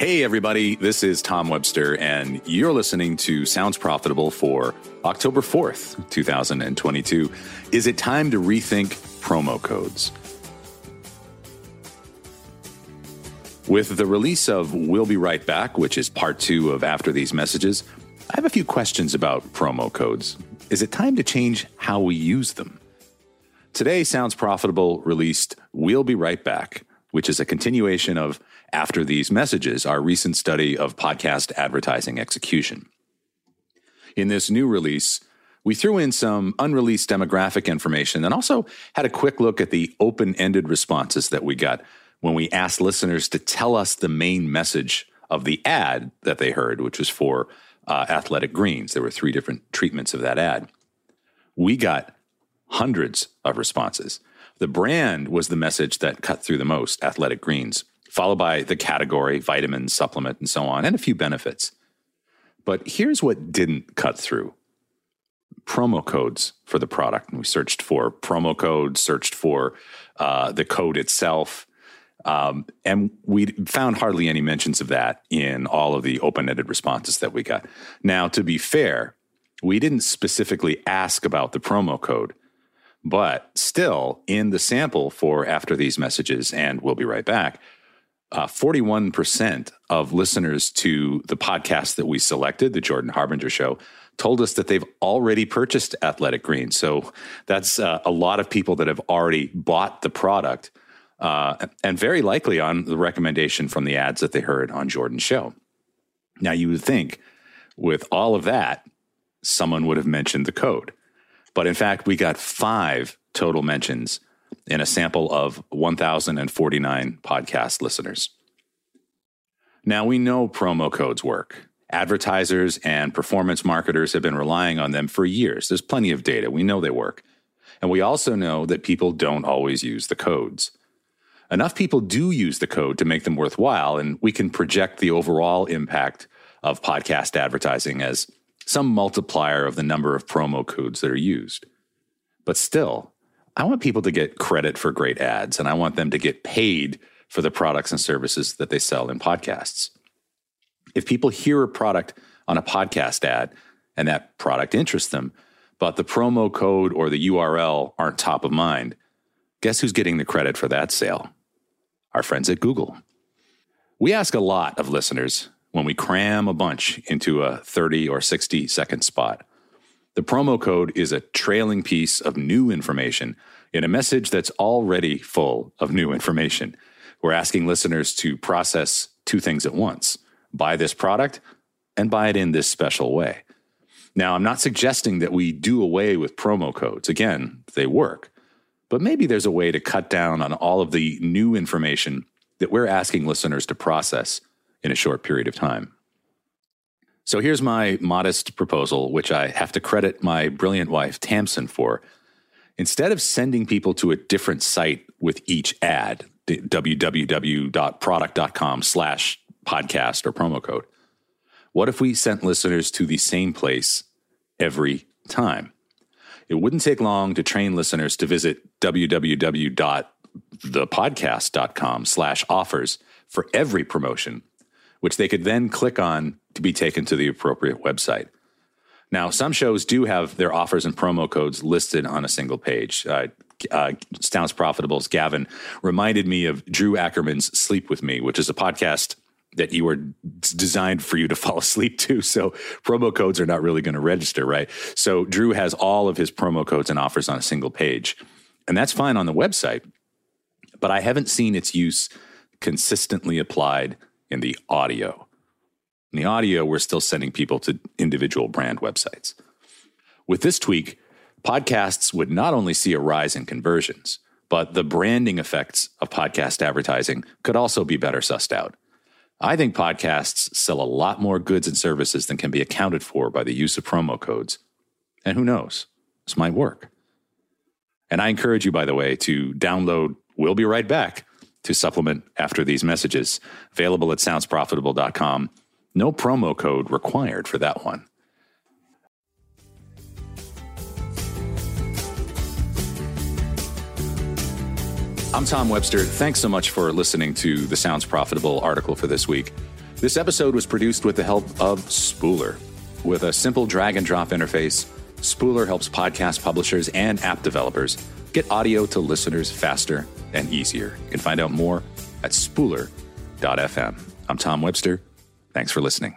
Hey, everybody, this is Tom Webster, and you're listening to Sounds Profitable for October 4th, 2022. Is it time to rethink promo codes? With the release of We'll Be Right Back, which is part two of After These Messages, I have a few questions about promo codes. Is it time to change how we use them? Today, Sounds Profitable released We'll Be Right Back, which is a continuation of after these messages, our recent study of podcast advertising execution. In this new release, we threw in some unreleased demographic information and also had a quick look at the open ended responses that we got when we asked listeners to tell us the main message of the ad that they heard, which was for uh, athletic greens. There were three different treatments of that ad. We got hundreds of responses. The brand was the message that cut through the most athletic greens followed by the category, vitamins, supplement, and so on, and a few benefits. But here's what didn't cut through promo codes for the product. And we searched for promo codes, searched for uh, the code itself. Um, and we found hardly any mentions of that in all of the open ended responses that we got. Now, to be fair, we didn't specifically ask about the promo code, but still in the sample for after these messages, and we'll be right back, uh, 41% of listeners to the podcast that we selected, the Jordan Harbinger Show, told us that they've already purchased Athletic Greens. So that's uh, a lot of people that have already bought the product, uh, and very likely on the recommendation from the ads that they heard on Jordan's show. Now, you would think with all of that, someone would have mentioned the code. But in fact, we got five total mentions in a sample of 1,049 podcast listeners. Now, we know promo codes work. Advertisers and performance marketers have been relying on them for years. There's plenty of data. We know they work. And we also know that people don't always use the codes. Enough people do use the code to make them worthwhile, and we can project the overall impact of podcast advertising as some multiplier of the number of promo codes that are used. But still, I want people to get credit for great ads and I want them to get paid for the products and services that they sell in podcasts. If people hear a product on a podcast ad and that product interests them, but the promo code or the URL aren't top of mind, guess who's getting the credit for that sale? Our friends at Google. We ask a lot of listeners when we cram a bunch into a 30 or 60 second spot. The promo code is a trailing piece of new information in a message that's already full of new information. We're asking listeners to process two things at once buy this product and buy it in this special way. Now, I'm not suggesting that we do away with promo codes. Again, they work. But maybe there's a way to cut down on all of the new information that we're asking listeners to process in a short period of time. So here's my modest proposal, which I have to credit my brilliant wife, Tamsin, for. Instead of sending people to a different site with each ad, www.product.com slash podcast or promo code, what if we sent listeners to the same place every time? It wouldn't take long to train listeners to visit www.thepodcast.com slash offers for every promotion, which they could then click on to be taken to the appropriate website. Now, some shows do have their offers and promo codes listed on a single page. Uh, uh, Sounds Profitable's Gavin reminded me of Drew Ackerman's Sleep With Me, which is a podcast that you were designed for you to fall asleep to. So promo codes are not really going to register, right? So Drew has all of his promo codes and offers on a single page. And that's fine on the website. But I haven't seen its use consistently applied in the audio. In the audio, we're still sending people to individual brand websites. With this tweak, podcasts would not only see a rise in conversions, but the branding effects of podcast advertising could also be better sussed out. I think podcasts sell a lot more goods and services than can be accounted for by the use of promo codes. And who knows, this might work. And I encourage you, by the way, to download We'll Be Right Back to supplement after these messages, available at soundsprofitable.com no promo code required for that one. I'm Tom Webster. Thanks so much for listening to the Sounds Profitable article for this week. This episode was produced with the help of Spooler. With a simple drag and drop interface, Spooler helps podcast publishers and app developers get audio to listeners faster and easier. You can find out more at spooler.fm. I'm Tom Webster. Thanks for listening.